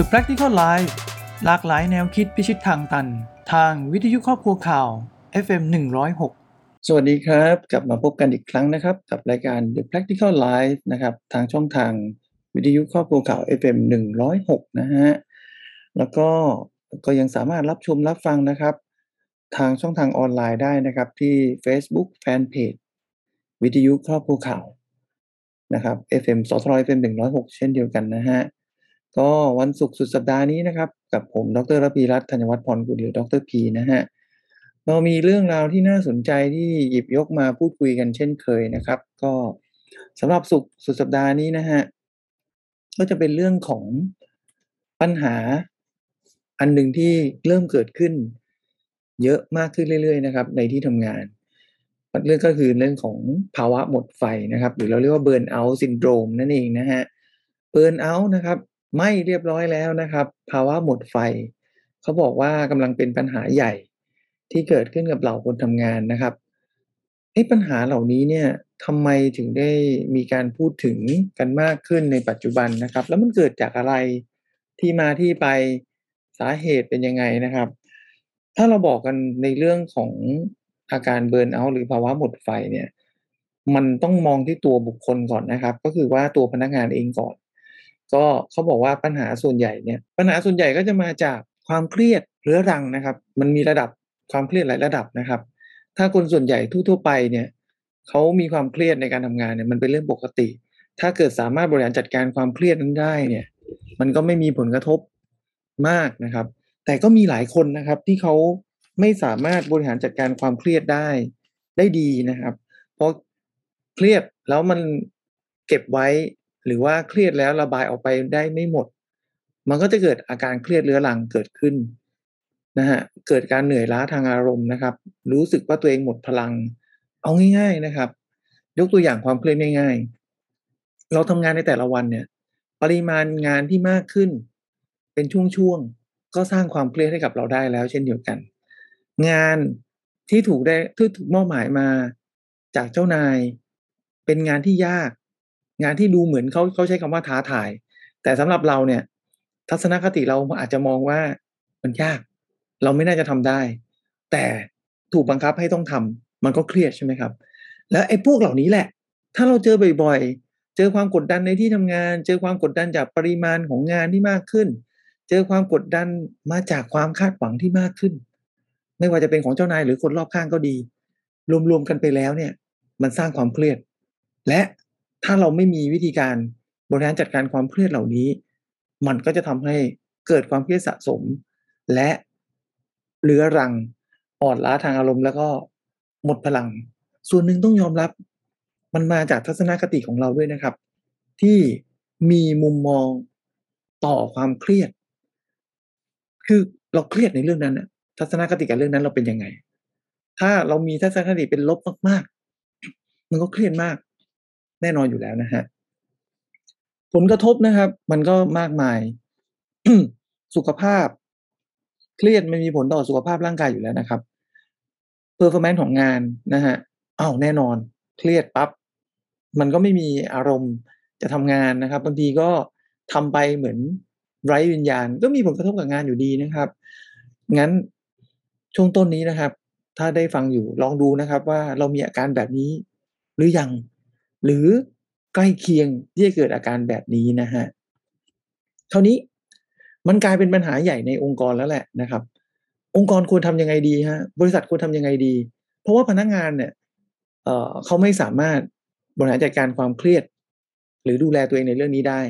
The Practical Life หลากหลายแนวคิดพิชิตทางตัน ทางวิทยุครอบครัวข่าว FM 106 สวัสดีครับ กลับมาพบกันอีกครั้งนะครับ กับรายการ The Practical Life นะครับ ทางช่องทางวิทยุครอบครัวข่าว FM 106 นะฮะ แล้วก็ก็ยังสามารถรับชมรับฟังนะครับ ทางช่องทางออนไลน์ได้นะครับที่ Facebook Fanpage วิทยุครอบครัวข่าวนะครับ FM สทร FM 106 เช่นเดียวกันนะฮะ ก็วันศุกร์สุดสัปดาห์นี้นะครับ กับผมดรรพีรัตน์ธัญวัฒน์พรกุลเดียวดรพีนะฮะเรามีเรื่องราวที่น่าสนใจที่หยิบยกมาพูดคุยกันเช่นเคยนะครับ ก็สำหรับสุขสุดสัปดาห์นี้นะฮะก็จะเป็นเรื่องของปัญหาอันหนึ่งที่เริ่มเกิดขึ้น เยอะมากขึ้นเรื่อยๆ นะครับ ในที่ทำงานเรื่องก็คือเรื่องของภาวะหมดไฟนะครับ หรือเราเรียกว่า burnout syndrome นั่นเองนะฮะ burnout นะครับ ไม่เรียบร้อยแล้วนะครับ ภาวะหมดไฟ เขาบอกว่ากำลังเป็นปัญหาใหญ่ที่เกิดขึ้นกับเหล่าคนทำงานนะครับไอ้ปัญหาเหล่านี้เนี่ยทำไมถึงได้มีการพูดถึงกันมากขึ้นในปัจจุบันนะครับ แล้วมันเกิดจากอะไรที่มาที่ไปสาเหตุเป็นยังไงนะครับ ถ้าเราบอกกันในเรื่องของอาการเบิร์นเอาท์หรือภาวะหมดไฟเนี่ย มันต้องมองที่ตัวบุคคลก่อนนะครับ ก็คือว่าตัวพนักงานเองก่อน ก็เขาบอกว่าปัญหาส่วนใหญ่เนี่ยปัญหาส่วนใหญ่ก็จะมาจากความเครียดเรื้อรังนะครับ มันมีระดับความเครียดหลายระดับนะครับ ถ้าคนส่วนใหญ่ทั่ว ๆ ไปเนี่ยเขามีความเครียดในการทำงานเนี่ยมันเป็นเรื่องปกติ ถ้าเกิดสามารถบริหารจัดการความเครียดนั้นได้เนี่ย มันก็ไม่มีผลกระทบมากนะครับ แต่ก็มีหลายคนนะครับที่เขาไม่สามารถบริหารจัดการความเครียดได้ได้ดีนะครับ เพราะเครียดแล้วมันเก็บไว้ หรือว่าเครียดแล้วระบายออกไปได้ไม่หมด มันก็จะเกิดอาการเครียดเรื้อรังเกิดขึ้นนะฮะเกิดการเหนื่อยล้าทางอารมณ์นะครับ รู้สึกว่าตัวเองหมดพลัง เอาง่าย ๆนะครับ ยกตัวอย่างความเครียดง่าย ๆ เราทำงานในแต่ละวันเนี่ย ปริมาณงานที่มากขึ้น เป็นช่วงๆก็สร้างความเครียดให้กับเราได้แล้ว เช่นเดียวกัน งานที่ถูกได้ที่ถูกมอบหมายมาจากเจ้านาย เป็นงานที่ยาก งานที่ดูเหมือนเขาเขาใช้คำว่าท้าทาย แต่สำหรับเราเนี่ย ทัศนคติเราอาจจะมองว่ามันยาก เราไม่น่าจะทำได้ แต่ถูกบังคับให้ต้องทำมันก็เครียดใช่ไหมครับ แล้วไอ้พวกเหล่านี้แหละ ถ้าเราเจอบ่อยๆ เจอความกดดันในที่ทำงาน เจอความกดดันจากปริมาณของงานที่มากขึ้น เจอความกดดันมาจากความคาดหวังที่มากขึ้น ไม่ว่าจะเป็นของเจ้านายหรือคนรอบข้างก็ดี รวมๆกันไปแล้วเนี่ย มันสร้างความเครียด และ ถ้าเราไม่มีวิธีการบริหารจัดการความเครียดเหล่านี้ มันก็จะทำให้เกิดความเครียดสะสม และเรื้อรังอ่อนล้าทางอารมณ์ แล้วก็หมดพลัง ส่วนหนึ่งต้องยอมรับ มันมาจากทัศนคติของเราด้วยนะครับ ที่มีมุมมองต่อความเครียด คือเราเครียดในเรื่องนั้นนะทัศนคติกับเรื่องนั้นเราเป็นยังไง ถ้าเรามีทัศนคติเป็นลบมากๆ มันก็เครียดมาก แน่นอนอยู่แล้วนะฮะผลกระทบนะครับ มันก็มากมาย สุขภาพ เครียดมันมีผลต่อสุขภาพร่างกายอยู่แล้วนะครับ performance ของงานนะฮะอ้าวแน่นอน เครียดปั๊บมันก็ไม่มีอารมณ์จะทำงานนะครับบางทีก็ทำไปเหมือนไร้วิญญาณ ก็มีผลกระทบกับงานอยู่ดีนะครับ งั้นช่วงต้นนี้นะครับ ถ้าได้ฟังอยู่ลองดูนะครับ ว่าเรามีอาการแบบนี้หรือยัง หรือใกล้เคียงที่จะเกิดอาการแบบนี้นะฮะครานี้มันกลายเป็นปัญหาใหญ่ในองค์กรแล้วแหละนะครับ องค์กรควรทำยังไงดีฮะบริษัทควรทำยังไงดี เพราะว่าพนักงานเนี่ยเเขาไม่สามารถบริหารจัดการความเครียด หรือดูแลตัวเองในเรื่องนี้ได้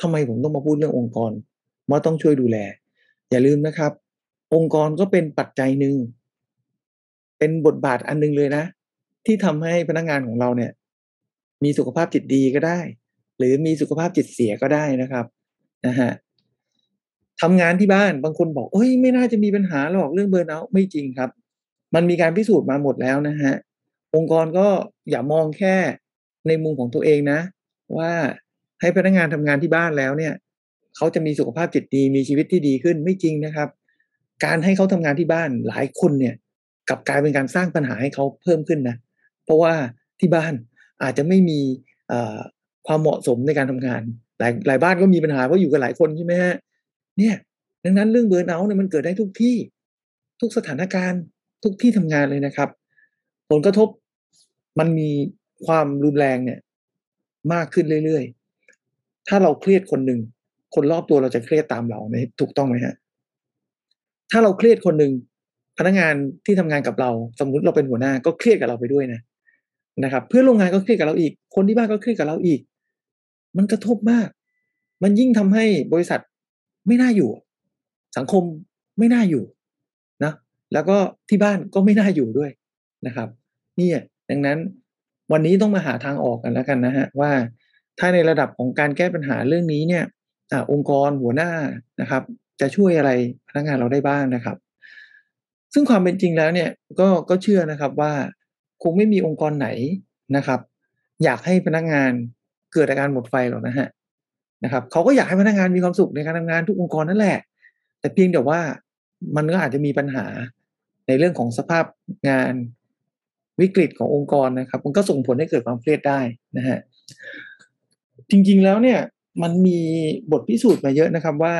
ทำไมผมต้องมาพูดเรื่ององค์กรว่าต้องช่วยดูแล อย่าลืมนะครับ องค์กรก็เป็นปัจจัยหนึ่งเป็นบทบาทอันนึงเลยนะ ที่ทำให้พนักงานของเราเนี่ย มีสุขภาพจิตดีก็ได้ หรือมีสุขภาพจิตเสียก็ได้นะครับนะฮะทำงานที่บ้านบางคนบอกเอ้ยไม่น่าจะมีปัญหาหรอกเรื่องเบิร์นเอาไม่จริงครับ มันมีการพิสูจน์มาหมดแล้วนะฮะองค์กรก็อย่ามองแค่ในมุมของตัวเองนะ ว่าให้พนักงานทำงานที่บ้านแล้วเนี่ยเขาจะมีสุขภาพจิตดีมีชีวิตที่ดีขึ้นไม่จริงนะครับ การให้เขาทำงานที่บ้านหลายคนเนี่ยกลับกลายเป็นการสร้างปัญหาให้เขาเพิ่มขึ้นนะเพราะว่าที่บ้าน อาจจะไม่มีความเหมาะสมในการทำงาน หลายหลายบ้านก็มีปัญหาเพราะอยู่กันหลายคนใช่ไหมฮะเนี่ย ดังนั้นเรื่องเบิร์นเอาท์เนี่ยมันเกิดได้ทุกที่ทุกสถานการณ์ทุกที่ทำงานเลยนะครับ ผลกระทบมันมีความรุนแรงเนี่ย มากขึ้นเรื่อยๆ ถ้าเราเครียดคนหนึ่งคนรอบตัวเราจะเครียดตามเราไหมถูกต้องไหมฮะถ้าเราเครียดคนหนึ่งพนักงานที่ทำงานกับเรา สมมุติเราเป็นหัวหน้าก็เครียดกับเราไปด้วยนะ นะครับ เพื่อนร่วมงานก็เครียดกับเราอีก คนที่บ้านก็เครียดกับเราอีก มันกระทบมาก มันยิ่งทำให้บริษัทไม่น่าอยู่ สังคมไม่น่าอยู่นะแล้วก็ที่บ้านก็ไม่น่าอยู่ด้วยนะครับนี่ดังนั้นวันนี้ต้องมาหาทางออกกันแล้วกันนะฮะว่าถ้าในระดับของการแก้ปัญหาเรื่องนี้เนี่ยอองค์กรหัวหน้านะครับ จะช่วยอะไรพนักงานเราได้บ้างนะครับ ซึ่งความเป็นจริงแล้วเนี่ยก็ก็เชื่อนะครับว่า คงไม่มีองค์กรไหนนะครับ อยากให้พนักงานเกิดอาการหมดไฟหรอกนะฮะนะครับเขาก็อยากให้พนักงานมีความสุขในการทำงานทุกองค์กรนั่นแหละ แต่เพียงแต่ว่ามันก็อาจจะมีปัญหาในเรื่องของสภาพงานวิกฤตขององค์กรนะครับ มันก็ส่งผลให้เกิดความเครียดได้นะฮะจริงๆแล้วเนี่ยมันมีบทพิสูจน์มาเยอะนะครับว่า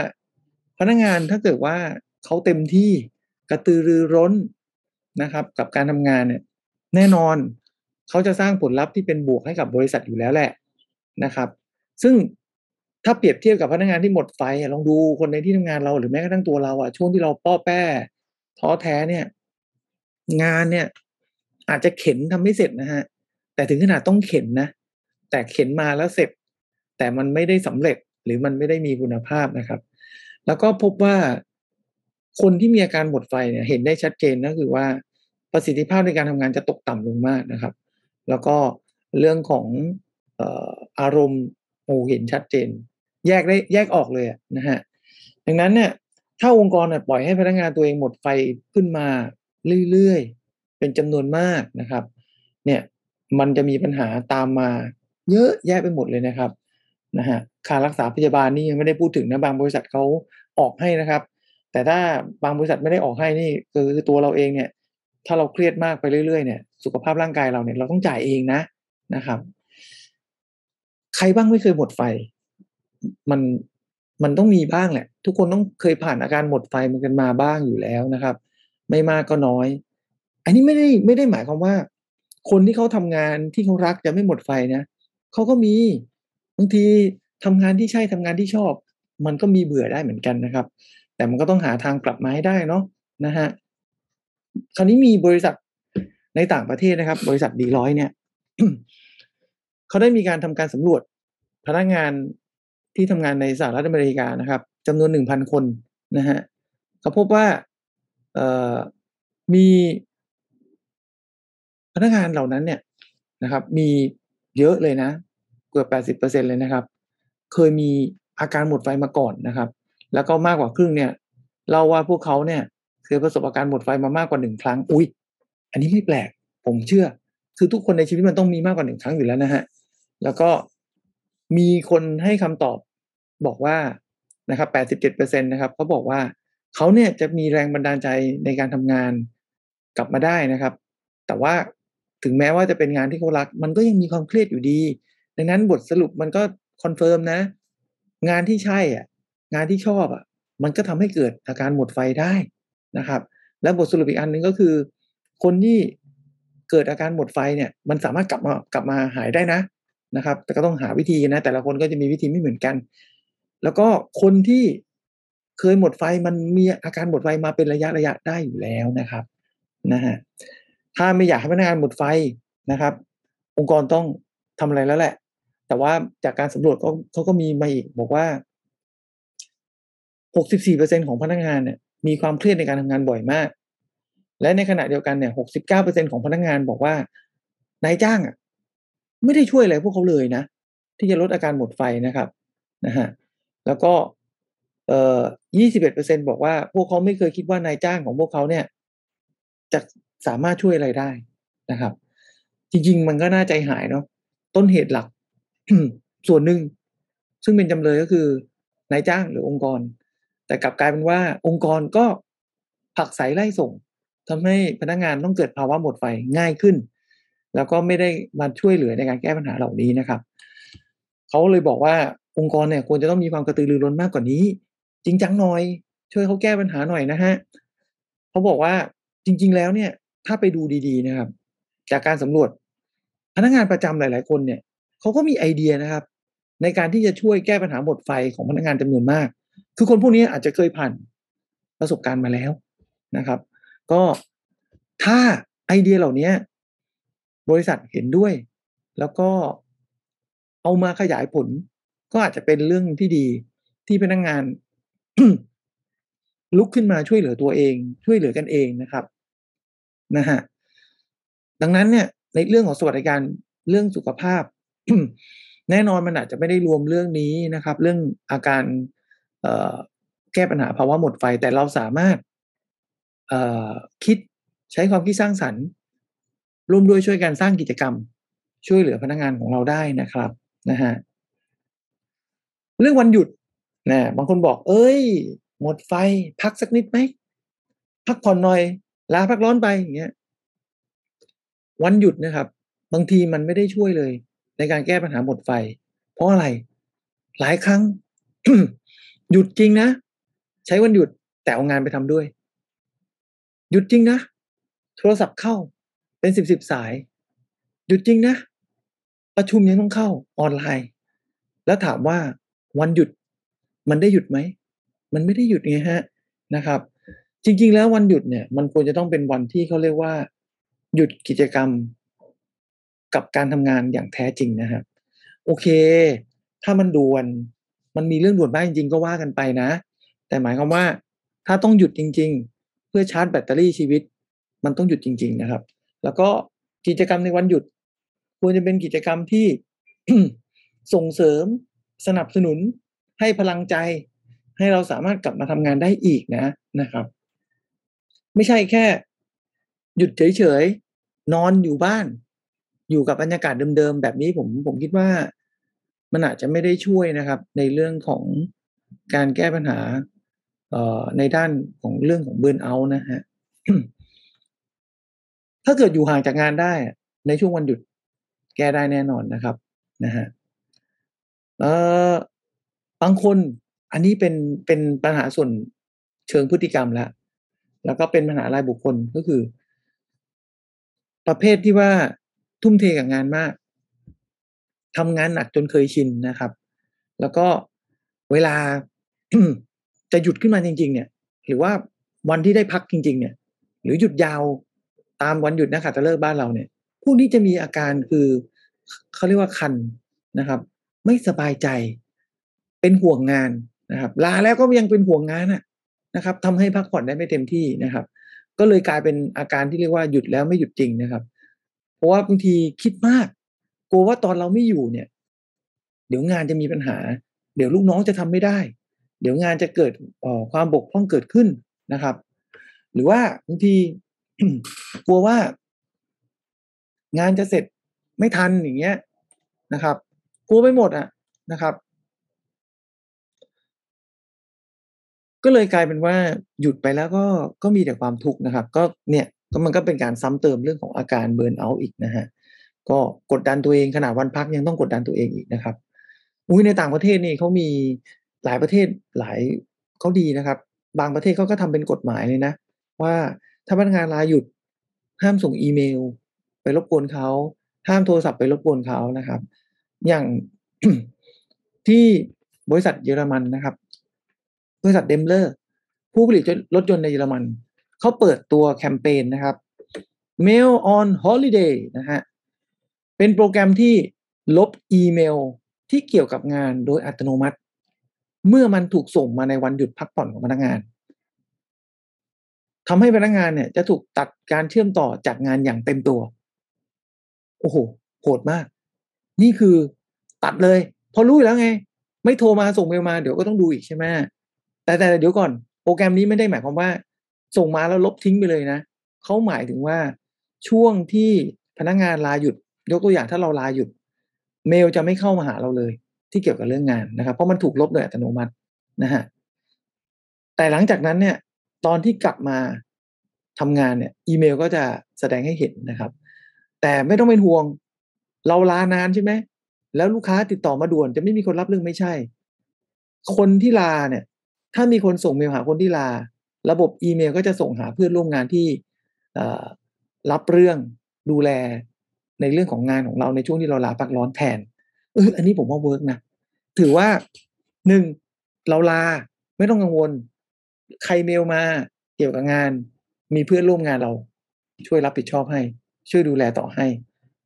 พนักงานถ้าเกิดว่าเขาเต็มที่กระตือรือร้นนะครับ กับการทำงานเนี่ย แน่นอนเขาจะสร้างผลลัพธ์ที่เป็นบวกให้กับบริษัทอยู่แล้วแหละนะครับ ซึ่งถ้าเปรียบเทียบกับพนักงานที่หมดไฟลองดูคนในที่ทำงานเราหรือแม้กระทั่งตัวเราอะช่วงที่เราป้อแป้ท้อแท้เนี่ย งานเนี่ย อาจจะเข็นทำไม่เสร็จนะฮะ แต่ถึงขนาดต้องเข็นนะ แต่เข็นมาแล้วเสร็จ แต่มันไม่ได้สำเร็จหรือมันไม่ได้มีคุณภาพนะครับ แล้วก็พบว่าคนที่มีอาการหมดไฟเนี่ย เห็นได้ชัดเจนก็คือว่า ประสิทธิภาพในการทำงานจะตกต่ำลงมากนะครับ แล้วก็เรื่องของอารมณ์โอเห็นชัดเจน แยกได้แยกออกเลยนะฮะดังนั้นเนี่ยถ้าองค์กรเนี่ยปล่อยให้พนักงานตัวเองหมดไฟขึ้นมาเรื่อยๆ เป็นจำนวนมากนะครับ เนี่ยมันจะมีปัญหาตามมาเยอะแยะไปหมดเลยนะครับนะฮะค่ารักษาพยาบาลนี่ยังไม่ได้พูดถึงนะบางบริษัทเขาออกให้นะครับ แต่ถ้าบางบริษัทไม่ได้ออกให้นี่คือตัวเราเองเนี่ย ถ้าเราเครียดมากไปเรื่อยๆเนี่ยสุขภาพร่างกายเราเนี่ยเราต้องจ่ายเองนะนะครับ ใครบ้างไม่เคยหมดไฟ มันมันต้องมีบ้างแหละ ทุกคนต้องเคยผ่านอาการหมดไฟมันกันมาบ้างอยู่แล้วนะครับ ไม่มากก็น้อย อันนี้ไม่ได้ไม่ได้หมายความว่า คนที่เขาทำงานที่เขารักจะไม่หมดไฟนะเขาก็มีบางทีทำงานที่ใช่ทำงานที่ชอบ มันก็มีเบื่อได้เหมือนกันนะครับ แต่มันก็ต้องหาทางกลับมาให้ได้เนาะนะฮะ คราวนี้มีบริษัทในต่างประเทศนะครับ บริษัทดีร้อยเนี่ยเขาได้มีการทำการสำรวจพนักงานที่ทำงานในสหรัฐอเมริกานะครับจำนวนหนึ่งพันคนนะฮะเขาพบว่าเออมีพนักงานเหล่านั้นเนี่ยนะครับ มีเยอะเลยนะ เกือบแปดสิบเปอร์เซ็นเลยนะครับ เคยมีอาการหมดไฟมาก่อนนะครับ แล้วก็มากกว่าครึ่งเนี่ยเล่าว่าพวกเขาเนี่ย เคยประสบอาการหมดไฟมามากกว่าหนึ่งครั้ง อุ้ยอันนี้ไม่แปลก ผมเชื่อ คือทุกคนในชีวิตมันต้องมีมากกว่าหนึ่งครั้งอยู่แล้วนะฮะ แล้วก็มีคนให้คำตอบบอกว่านะครับแปดสิบเจ็ดเปอร์เซ็นตนะครับเขาบอกว่าเขาเนี่ยจะมีแรงบันดาลใจในการทำงานกลับมาได้นะครับ แต่ว่าถึงแม้ว่าจะเป็นงานที่เขารัก มันก็ยังมีความเครียดอยู่ดี ดังนั้นบทสรุปมันก็confirm นะ งานที่ใช่อะ งานที่ชอบอะ มันก็ทำให้เกิดอาการหมดไฟได้ นะครับ และบทสรุปอีกอันหนึ่งก็คือ คนที่เกิดอาการหมดไฟเนี่ยมันสามารถกลับมากลับมาหายได้นะนะครับ แต่ก็ต้องหาวิธีนะ แต่ละคนก็จะมีวิธีไม่เหมือนกัน แล้วก็คนที่เคยหมดไฟมันมีอาการหมดไฟมาเป็นระยะระยะได้อยู่แล้วนะครับนะฮะถ้าไม่อยากให้พนักงานหมดไฟนะครับ องค์กรต้องทำอะไรแล้วแหละ แต่ว่าจากการสำรวจเขาเขาก็มีมาอีกบอกว่า 64%ของพนักงานเนี่ย มีความเครียดในการทำงานบ่อยมาก และในขณะเดียวกันเนี่ย69%ของพนักงานบอกว่านายจ้างอะ ไม่ได้ช่วยอะไรพวกเขาเลยนะ ที่จะลดอาการหมดไฟนะครับนะฮะแล้วก็เอ่อ21%บอกว่า พวกเขาไม่เคยคิดว่านายจ้างของพวกเขาเนี่ย จะสามารถช่วยอะไรได้นะครับ จริง ๆ มันก็น่าใจหายเนาะต้นเหตุหลักส่วนหนึ่งซึ่งเป็นจำเลยก็คือนายจ้างหรือองค์กร แต่กลับกลายเป็นว่าองค์กรก็ผักไสไล่ส่งทำให้พนักงานต้องเกิดภาวะหมดไฟง่ายขึ้น แล้วก็ไม่ได้มาช่วยเหลือในการแก้ปัญหาเหล่านี้นะครับเขาเลยบอกว่าองค์กรเนี่ยควรจะต้องมีความกระตือรือร้นมากกว่านี้ จริงจังหน่อย ช่วยเขาแก้ปัญหาหน่อยนะฮะเขาบอกว่าจริง ๆ แล้วเนี่ย ถ้าไปดูดีๆนะครับ จากการสำรวจ พนักงานประจำหลาย ๆ คนเนี่ยเขาก็มีไอเดียนะครับ ในการที่จะช่วยแก้ปัญหาหมดไฟของพนักงานจำนวนมาก คือคนพวกนี้อาจจะเคยผ่านประสบการณ์มาแล้วนะครับ ก็ถ้าไอเดียเหล่านี้บริษัทเห็นด้วย แล้วก็เอามาขยายผล ก็อาจจะเป็นเรื่องที่ดีที่พนักงาน ลุกขึ้นมาช่วยเหลือตัวเอง ช่วยเหลือกันเองนะครับนะฮะดังนั้นเนี่ย ในเรื่องของสวัสดิการเรื่องสุขภาพ แน่นอนมันอาจจะไม่ได้รวมเรื่องนี้นะครับ เรื่องอาการ แก้ปัญหาภาวะหมดไฟแต่เราสามารถคิดใช้ความคิดสร้างสรรค์ร่วมด้วยช่วยกันสร้างกิจกรรม ช่วยเหลือพนักงานของเราได้นะครับนะฮะเรื่องวันหยุดนะบางคนบอก เอ้ย หมดไฟพักสักนิดไหมพักผ่อนหน่อยลาพักร้อนไปอย่างเงี้ยวันหยุดนะครับ บางทีมันไม่ได้ช่วยเลย ในการแก้ปัญหาหมดไฟ เพราะอะไร หลายครั้ง หยุดจริงนะ ใช้วันหยุดแต่เอางานไปทำด้วย หยุดจริงนะ โทรศัพท์เข้าเป็นสิบสิบสาย หยุดจริงนะ ประชุมยังต้องเข้าออนไลน์ แล้วถามว่าวันหยุดมันได้หยุดไหม มันไม่ได้หยุดไงฮะนะครับ จริง ๆ แล้ววันหยุดเนี่ย มันควรจะต้องเป็นวันที่เขาเรียกว่า หยุดกิจกรรมกับการทำงานอย่างแท้จริงนะครับ โอเค ถ้ามันด่วน มันมีเรื่องด่วนบ้างจริง ๆ ก็ว่ากันไปนะ แต่หมายความว่า ถ้าต้องหยุดจริง ๆ เพื่อชาร์จแบตเตอรี่ชีวิต มันต้องหยุดจริง ๆ นะครับ แล้วก็กิจกรรมในวันหยุด ควรจะเป็นกิจกรรมที่ส่งเสริมสนับสนุนให้พลังใจ ให้เราสามารถกลับมาทำงานได้อีกนะนะครับ ไม่ใช่แค่ หยุดเฉยๆนอนอยู่บ้าน อยู่กับบรรยากาศเดิมๆแบบนี้ผมผมคิดว่า มันอาจจะไม่ได้ช่วยนะครับ ในเรื่องของการแก้ปัญหาในด้านของเรื่องของเบิร์นเอาท์นะฮะถ้าเกิดอยู่ห่างจากงานได้ ในช่วงวันหยุดแก้ได้แน่นอนนะครับนะฮะเออบางคนอันนี้เป็นเป็นปัญหาส่วนเชิงพฤติกรรมแล้วแล้วก็เป็นปัญหารายบุคคลก็คือ ประเภทที่ว่าทุ่มเทกับงานมาก ทำงานหนักจนเคยชินนะครับ แล้วก็เวลาจะหยุดขึ้นมาจริง ๆ เนี่ย หรือว่าวันที่ได้พักจริง ๆ เนี่ย หรือหยุดยาวตามวันหยุดนักขัตฤกษ์บ้านเราเนี่ย พวกนี้จะมีอาการคือเขาเรียกว่าคันนะครับ ไม่สบายใจ เป็นห่วงงานนะครับลาแล้วก็ยังเป็นห่วงงานนะครับทำให้พักผ่อนได้ไม่เต็มที่นะครับ ก็เลยกลายเป็นอาการที่เรียกว่าหยุดแล้วไม่หยุดจริงนะครับ เพราะว่าบางทีคิดมาก กลัวว่าตอนเราไม่อยู่เนี่ย เดี๋ยวงานจะมีปัญหา เดี๋ยวลูกน้องจะทำไม่ได้ เดี๋ยวงานจะเกิดความบกพร่องเกิดขึ้นนะครับ หรือว่าบางทีกลัวว่างานจะเสร็จไม่ทันอย่างเงี้ยนะครับกลัวไปหมดอะนะครับ ก็เลยกลายเป็นว่าหยุดไปแล้วก็ก็มีแต่ความทุกข์นะครับ ก็เนี่ยก็มันก็เป็นการซ้ำเติมเรื่องของอาการเบิร์นเอาท์อีกนะฮะ ก็กดดันตัวเองขนาดวันพักยังต้องกดดันตัวเองอีกนะครับอุ้ยในต่างประเทศนี่เขามีหลายประเทศหลายเขาดีนะครับ บางประเทศเขาก็ทำเป็นกฎหมายเลยนะ ว่าถ้าพนักงานลาหยุดห้ามส่งอีเมล ไปรบกวนเขาห้ามโทรศัพท์ไปรบกวนเขานะครับ อย่างที่บริษัทเยอรมันนะครับ บริษัทเดมเลอร์ผู้ผลิตรถยนต์ในเยอรมันเขาเปิดตัวแคมเปญนะครับ Mail on Holiday นะฮะ เป็นโปรแกรมที่ลบอีเมลที่เกี่ยวกับงานโดยอัตโนมัติ เมื่อมันถูกส่งมาในวันหยุดพักผ่อนของพนักงานทำให้พนักงานเนี่ย จะถูกตัดการเชื่อมต่อจากงานอย่างเต็มตัว โอ้โหโหดมาก นี่คือตัดเลย พอรู้แล้วไง ไม่โทรมาส่งเมลมาเดี๋ยวก็ต้องดูอีกใช่ไหมแต่แต่เดี๋ยวก่อน โปรแกรมนี้ไม่ได้หมายความว่า ส่งมาแล้วลบทิ้งไปเลยนะเขาหมายถึงว่าช่วงที่พนักงานลาหยุด ยกตัวอย่างถ้าเราลาหยุด เมลจะไม่เข้ามาหาเราเลย ที่เกี่ยวกับเรื่องงานนะครับ เพราะมันถูกลบโดยอัตโนมัตินะฮะแต่หลังจากนั้นเนี่ย ตอนที่กลับมาทำงานเนี่ยอีเมลก็จะแสดงให้เห็นนะครับ แต่ไม่ต้องเป็นห่วง เราลานานใช่ไหมแล้วลูกค้าติดต่อมาด่วน จะไม่มีคนรับเรื่องไม่ใช่ คนที่ลาเนี่ย ถ้ามีคนส่งเมลหาคนที่ลา ระบบอีเมลก็จะส่งหาเพื่อนร่วมงานที่รับเรื่องดูแล ในเรื่องของงานของเราในช่วงที่เราลาพักร้อนแทนเอออันนี้ผมว่าเวิร์กนะถือว่าหนึ่งเราลาไม่ต้องกังวล ใครเมลมาเกี่ยวกับงาน มีเพื่อนร่วมงานเรา ช่วยรับผิดชอบให้ ช่วยดูแลต่อให้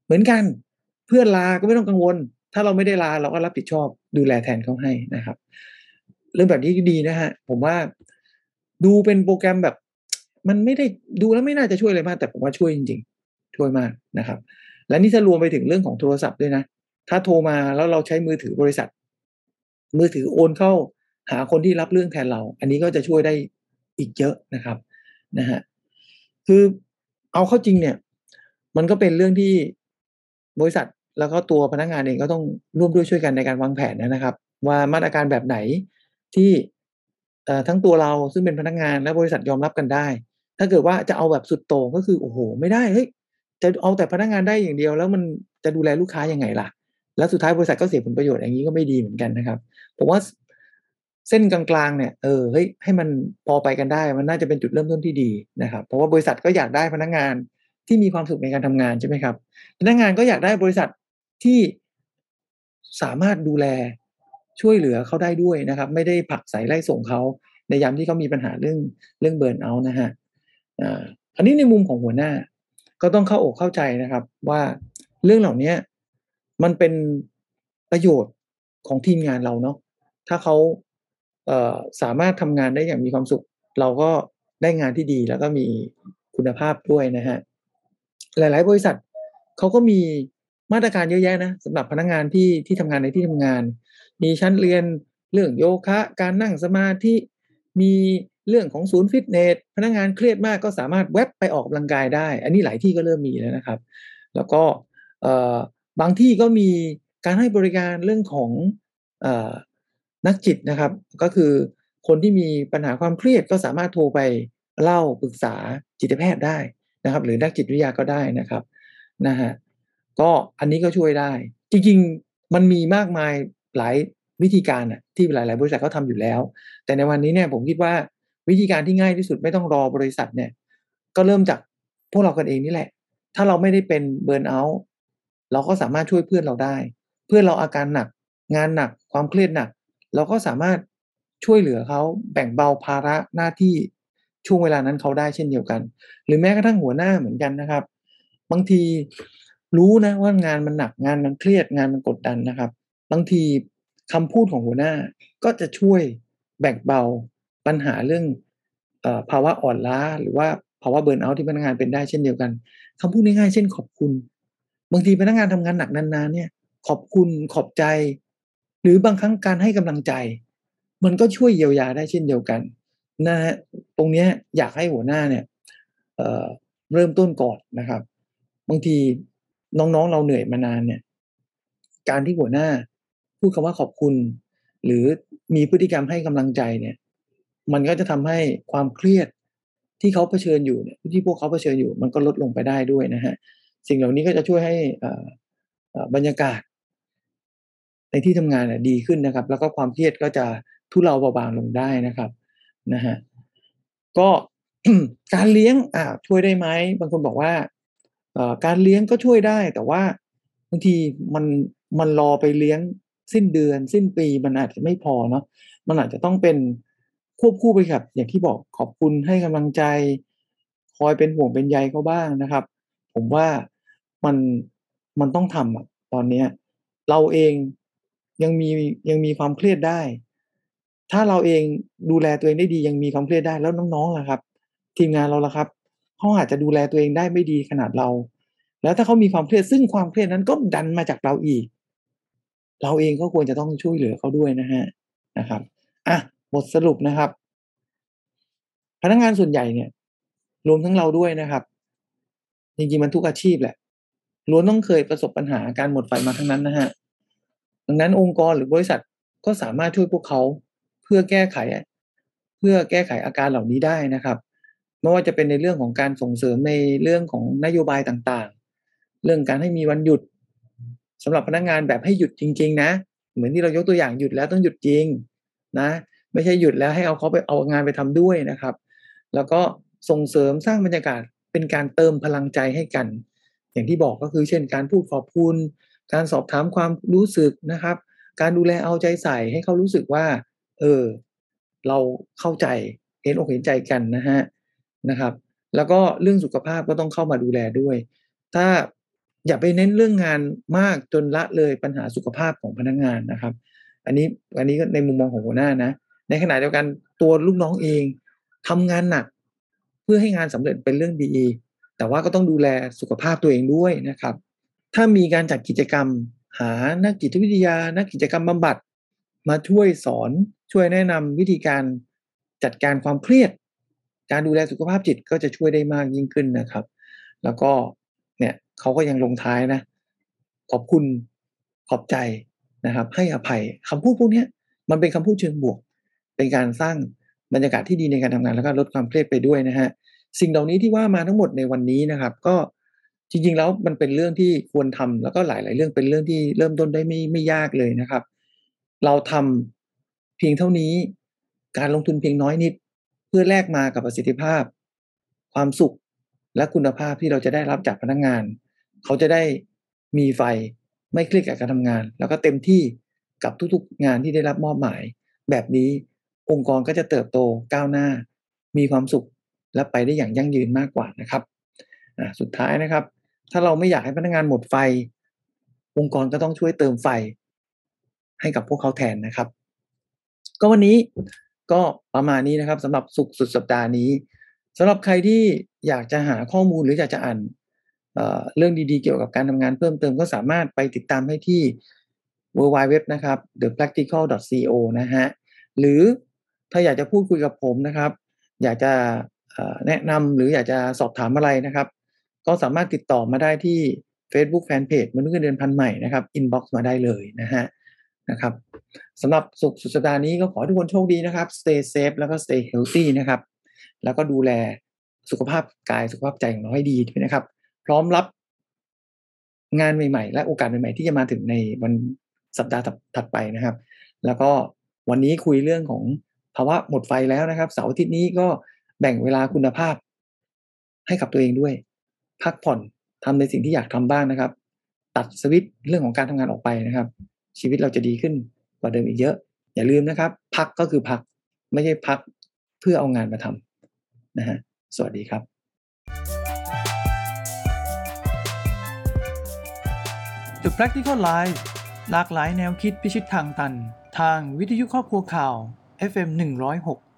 เหมือนกันเพื่อนลาก็ไม่ต้องกังวล ถ้าเราไม่ได้ลาเราก็รับผิดชอบดูแลแทนเขาให้นะครับ เรื่องแบบนี้ดีนะฮะ ผมว่าดูเป็นโปรแกรมแบบ มันไม่ได้ดูแล้วไม่น่าจะช่วยอะไรมาก แต่ผมว่าช่วยจริง ๆ ช่วยมากนะครับ และนี่ถ้ารวมไปถึงเรื่องของโทรศัพท์ด้วยนะ ถ้าโทรมาแล้วเราใช้มือถือบริษัท มือถือโอนเข้าหาคนที่รับเรื่องแทนเรา อันนี้ก็จะช่วยได้อีกเยอะนะครับนะฮะคือเอาเข้าจริงเนี่ย มันก็เป็นเรื่องที่บริษัทแล้วก็ตัวพนักงงานเองก็ต้องร่วมด้วยช่วยกันในการวางแผนนะครับ ว่ามาตรการแบบไหนที่ทั้งตัวเราซึ่งเป็นพนักงงานและบริษัทยอมรับกันได้ ถ้าเกิดว่าจะเอาแบบสุดโต่งก็คือโอ้โห ไม่ได้เฮ้ย จะเอาแต่พนักงงานได้อย่างเดียว แล้วมันจะดูแลลูกค้ายังไงล่ะ แล้วสุดท้ายบริษัทก็เสียผลประโยชน์อย่างนี้ก็ไม่ดีเหมือนกันนะครับ ผมว่าเส้นกลางๆเนี่ยเออเฮ้ยให้มันพอไปกันได้ มันน่าจะเป็นจุดเริ่มต้นที่ดีนะครับ เพราะว่าบริษัทก็อยากได้พนักงานที่มีความสุขในการทำงานใช่ไหมครับ พนักงานก็อยากได้บริษัทที่สามารถดูแลช่วยเหลือเขาได้ด้วยนะครับ ไม่ได้ผักใส่ไล่ส่งเขาในยามที่เขามีปัญหาเรื่องเรื่องเบิร์นเอานะฮะอ่าอันนี้ในมุมของหัวหน้า ก็ต้องเข้าอกเข้าใจนะครับ ว่าเรื่องเหล่านี้มันเป็นประโยชน์ของทีมงานเราเนาะถ้าเขาเสามารถทำงานได้อย่างมีความสุข เราก็ได้งานที่ดีแล้วก็มีคุณภาพด้วยนะฮะหลาย ๆ บริษัทเขาก็มีมาตรการเยอะแยะนะสำหรับพนักงานที่ที่ทำงานในที่ทำงาน มีชั้นเรียนเรื่องโยคะ การนั่งสมาธิมี เรื่องของศูนย์ฟิตเนสพนักงานเครียดมากก็สามารถแวบไปออกกำลังกายได้ อันนี้หลายที่ก็เริ่มมีแล้วนะครับ แล้วก็บางที่ก็มีการให้บริการเรื่องของอนักจิตนะครับ ก็คือคนที่มีปัญหาความเครียดก็สามารถโทรไปเล่าปรึกษาจิตแพทย์ได้นะครับ หรือนักจิตวิทยาก็ได้นะครับนะฮะก็อันนี้ก็ช่วยได้ จริงๆมันมีมากมายหลายวิธีการอะที่หลาย ๆ บริษัทเขาทาอยู่แล้ว แต่ในวันนี้เนี่ยผมคิดว่า วิธีการที่ง่ายที่สุดไม่ต้องรอบริษัทเนี่ย ก็เริ่มจากพวกเรากันเองนี่แหละ ถ้าเราไม่ได้เป็นเบิร์นเอาท์เราก็สามารถช่วยเพื่อนเราได้ เพื่อนเราอาการหนัก งานหนักความเครียดหนัก เราก็สามารถช่วยเหลือเขาแบ่งเบาภาระหน้าที่ช่วงเวลานั้นเขาได้เช่นเดียวกัน หรือแม้กระทั่งหัวหน้าเหมือนกันนะครับ บางทีรู้นะว่างานมันหนักงานมันเครียดงานมันกดดันนะครับ บางทีคำพูดของหัวหน้าก็จะช่วยแบ่งเบา ปัญหาเรื่องอภาวะอ่อนล้าหรือว่าภาวะเบิร์นเอาท์ที่พนักงานเป็นได้เช่นเดียวกันคำพูดง่ายๆเช่นขอบคุณ บางทีพนักงานทำงานหนักนานๆเนี่ย ขอบคุณขอบใจ หรือบางครั้งการให้กำลังใจ มันก็ช่วยเยียวยาได้เช่นเดียวกันนะฮะตรงนี้อยากให้หัวหน้าเนี่ยเเริ่มต้นก่อนนะครับ บางทีน้องๆเราเหนื่อยมานานเนี่ย การที่หัวหน้าพูดคำว่าขอบคุณ หรือมีพฤติกรรมให้กำลังใจเนี่ย มันก็จะทำให้ความเครียดที่เขาเผชิญอยู่เนี่ยที่พวกเขาเผชิญอยู่ มันก็ลดลงไปได้ด้วยนะฮะสิ่งเหล่านี้ก็จะช่วยให้บรรยากาศ ในที่ทำงานดีขึ้นนะครับ แล้วก็ความเครียดก็จะทุเลาเบาบางลงได้นะครับนะฮะก็การเลี้ยงอ่าช่วยได้ไหมบางคนบอกว่าการเลี้ยงก็ช่วยได้ แต่ว่าบางทีมันมันรอไปเลี้ยงสิ้นเดือน สิ้นปีมันอาจจะไม่พอเนาะมันอาจจะต้องเป็น ควบคู่ไปกับอย่างที่บอกขอบคุณให้กำลังใจ คอยเป็นห่วงเป็นใยเขาบ้างนะครับ ผมว่ามันมันต้องทำอะตอนเนี้ย เราเองยังมียังมีความเครียดได้ ถ้าเราเองดูแลตัวเองได้ดียังมีความเครียดได้แล้วน้องๆล่ะครับ ทีมงานเราล่ะครับเขาอาจจะดูแลตัวเองได้ไม่ดีขนาดเรา แล้วถ้าเขามีความเครียดซึ่งความเครียดนั้นก็ดันมาจากเราอีก เราเองก็ควรจะต้องช่วยเหลือเขาด้วยนะฮะนะครับอะ บทสรุปนะครับ พนักงานส่วนใหญ่เนี่ย รวมทั้งเราด้วยนะครับจริงๆมันทุกอาชีพแหละล้วนต้องเคยประสบปัญหาการหมดไฟมาทั้งนั้นนะฮะดังนั้นองค์กรหรือบริษัทก็สามารถช่วยพวกเขาเพื่อแก้ไข เพื่อแก้ไขอาการเหล่านี้ได้นะครับ ไม่ว่าจะเป็นในเรื่องของการส่งเสริมในเรื่องของนโยบายต่างๆ เรื่องการให้มีวันหยุดสำหรับพนักงงานแบบให้หยุดจริง ๆ นะ เหมือนที่เรายกตัวอย่างหยุดแล้วต้องหยุดจริงนะ ไม่ใช่หยุดแล้วให้เอาเขาไปเอางานไปทำด้วยนะครับ แล้วก็ส่งเสริมสร้างบรรยากาศเป็นการเติมพลังใจให้กัน อย่างที่บอกก็คือเช่น การพูดขอบคุณ การสอบถามความรู้สึกนะครับ การดูแลเอาใจใส่ให้เขารู้สึกว่า เออ เราเข้าใจเห็นอกเห็นใจกันนะฮะนะครับ แล้วก็เรื่องสุขภาพก็ต้องเข้ามาดูแลด้วย ถ้าอย่าไปเน้นเรื่องงานมากจนละเลยปัญหาสุขภาพของพนักงานนะครับ อันนี้อันนี้ก็ในมุมมองของหัวหน้านะ ในขณะเดียวกันตัวลูกน้องเองทำงานหนักเพื่อให้งานสำเร็จเป็นเรื่องดี แต่ว่าก็ต้องดูแลสุขภาพตัวเองด้วยนะครับ ถ้ามีการจัดกิจกรรม หานักจิตวิทยา นักกิจกรรมบำบัด มาช่วยสอนช่วยแนะนำวิธีการจัดการความเครียด การดูแลสุขภาพจิตก็จะช่วยได้มากยิ่งขึ้นนะครับ แล้วก็เนี่ยเขาก็ยังลงท้ายนะ ขอบคุณขอบใจนะครับ ให้อภัยคำพูดพวกนี้มันเป็นคำพูดเชิงบวก เป็นการสร้างบรรยากาศที่ดีในการทำงานแล้วก็ลดความเครียดไปด้วยนะฮะสิ่งเหล่านี้ที่ว่ามาทั้งหมดในวันนี้นะครับ ก็จริงๆแล้วมันเป็นเรื่องที่ควรทำแล้วก็หลาย ๆ เรื่องเป็นเรื่องที่เริ่มต้นได้ไม่ไม่ยากเลยนะครับ เราทำเพียงเท่านี้ การลงทุนเพียงน้อยนิด เพื่อแลกมากับประสิทธิภาพ ความสุขและคุณภาพที่เราจะได้รับจากพนักงาน เขาจะได้มีไฟไม่เครียดกับการทำงาน แล้วก็เต็มที่กับทุกๆงานที่ได้รับมอบหมายแบบนี้ องค์กรก็จะเติบโตก้าวหน้า มีความสุขและไปได้อย่างยั่งยืนมากกว่านะครับสุดท้ายนะครับ ถ้าเราไม่อยากให้พนักงานหมดไฟ องค์กรก็ต้องช่วยเติมไฟ ให้กับพวกเขาแทนนะครับ ก็วันนี้ก็ประมาณนี้นะครับสำหรับสุขสุดสัปดาห์นี้สำหรับใครที่อยากจะหาข้อมูลหรืออยากจะอ่านเเรื่องดีๆ เกี่ยวกับการทำงานเพิ่มเติมก็สามารถไปติดตามให้ที่ w w w นะครับ thepractical.co นะฮะ หรือ ถ้าอยากจะพูดคุยกับผมนะครับ อยากจะแนะนำหรืออยากจะสอบถามอะไรนะครับ ก็สามารถติดต่อมาได้ที่ Facebook Fanpage มนุษย์เงินเดือนพันใหม่นะครับ inbox มาได้เลยนะฮะนะครับสำหรับสุขสุดสัปดาห์นี้ก็ขอให้ทุกคนโชคดีนะครับ stay safe แล้วก็ stay healthy นะครับ แล้วก็ดูแลสุขภาพกายสุขภาพใจของเราให้ดีด้วยนะครับ พร้อมรับงานใหม่ๆ และโอกาสใหม่ๆ ที่จะมาถึงในวันสัปดาห์ถัดไปนะครับ แล้วก็วันนี้คุยเรื่องของ ภาวะหมดไฟแล้วนะครับ เสาร์อาทิตย์นี้ก็แบ่งเวลาคุณภาพ ให้กับตัวเองด้วย พักผ่อนทำในสิ่งที่อยากทำบ้างนะครับ ตัดสวิตช์เรื่องของการทำงานออกไปนะครับ ชีวิตเราจะดีขึ้นกว่าเดิมอีกเยอะ อย่าลืมนะครับ พักก็คือพักไม่ใช่พักเพื่อเอางานมาทำนะฮะสวัสดีครับ The Practical Life หลากหลายแนวคิดพิชิตทางตัน ทางวิทยุครอบครัวข่าว FM 106